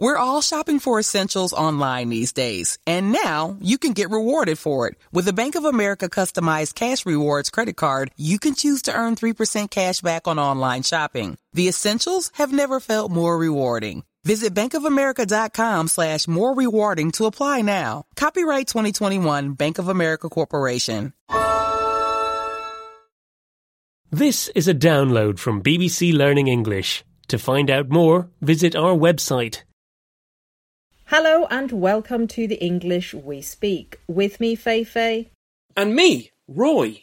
We're all shopping for essentials online these days, and now you can get rewarded for it. With a Bank of America customized cash rewards credit card, you can choose to earn 3% cash back on online shopping. The essentials have never felt more rewarding. Visit bankofamerica.com slash more rewarding to apply now. Copyright 2021 Bank of America Corporation. This is a download from BBC Learning English. To find out more, visit our website Hello and welcome to the English We Speak. With me, Fei Fei. And me, Roy.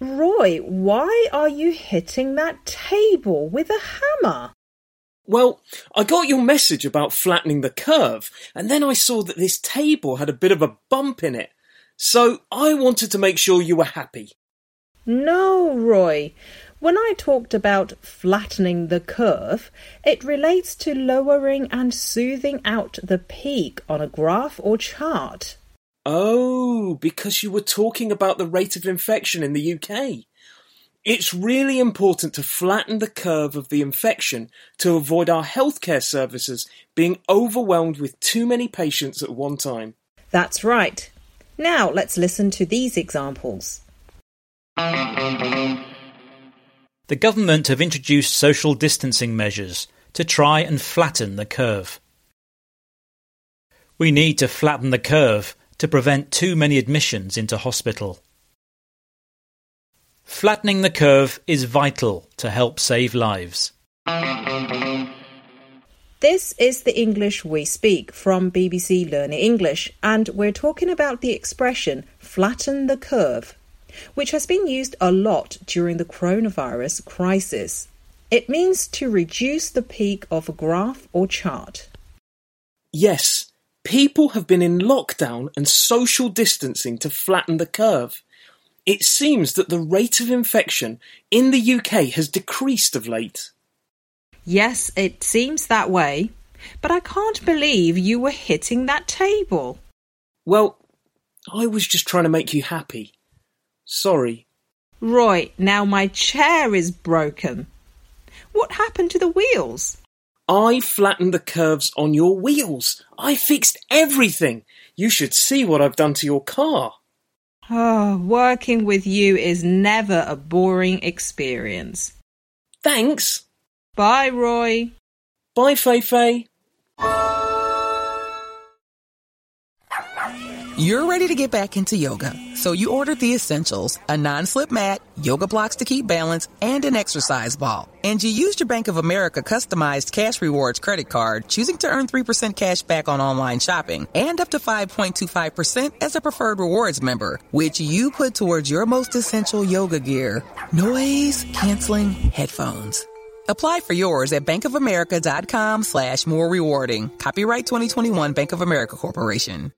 Roy, why are you hitting that table with a hammer? Well, I got your message about flattening the curve, and then I saw that this table had a bit of a bump in it. So I wanted to make sure you were happy. No, Roy. When I talked about flattening the curve, it relates to lowering and smoothing out the peak on a graph or chart. Oh, because you were talking about the rate of infection in the UK. It's really important to flatten the curve of the infection to avoid our healthcare services being overwhelmed with too many patients at one time. That's right. Now let's listen to these examples. The government have introduced social distancing measures to try and flatten the curve. We need to flatten the curve to prevent too many admissions into hospital. Flattening the curve is vital to help save lives. This is the English we speak from BBC Learning English, and we're talking about the expression flatten the curve which has been used a lot during the coronavirus crisis. It means to reduce the peak of a graph or chart. Yes, people have been in lockdown and social distancing to flatten the curve. It seems that the rate of infection in the UK has decreased of late. Yes, it seems that way. But I can't believe you were hitting that table. Well, I was just trying to make you happy. Sorry. Roy, now my chair is broken. What happened to the wheels? I flattened the curves on your wheels. I fixed everything. You should see what I've done to your car. Oh, working with you is never a boring experience. Thanks. Bye, Roy. Bye, Fei Fei. You're ready to get back into yoga, so you ordered the essentials a non slip mat, yoga blocks to keep balance, and an exercise ball. And you used your Bank of America customized cash rewards credit card, choosing to earn 3% cash back on online shopping and up to 5.25% as a preferred rewards member, which you put towards your most essential yoga gear noise canceling headphones. Apply for yours at bankofamerica.com slash more rewarding. Copyright 2021 Bank of America Corporation.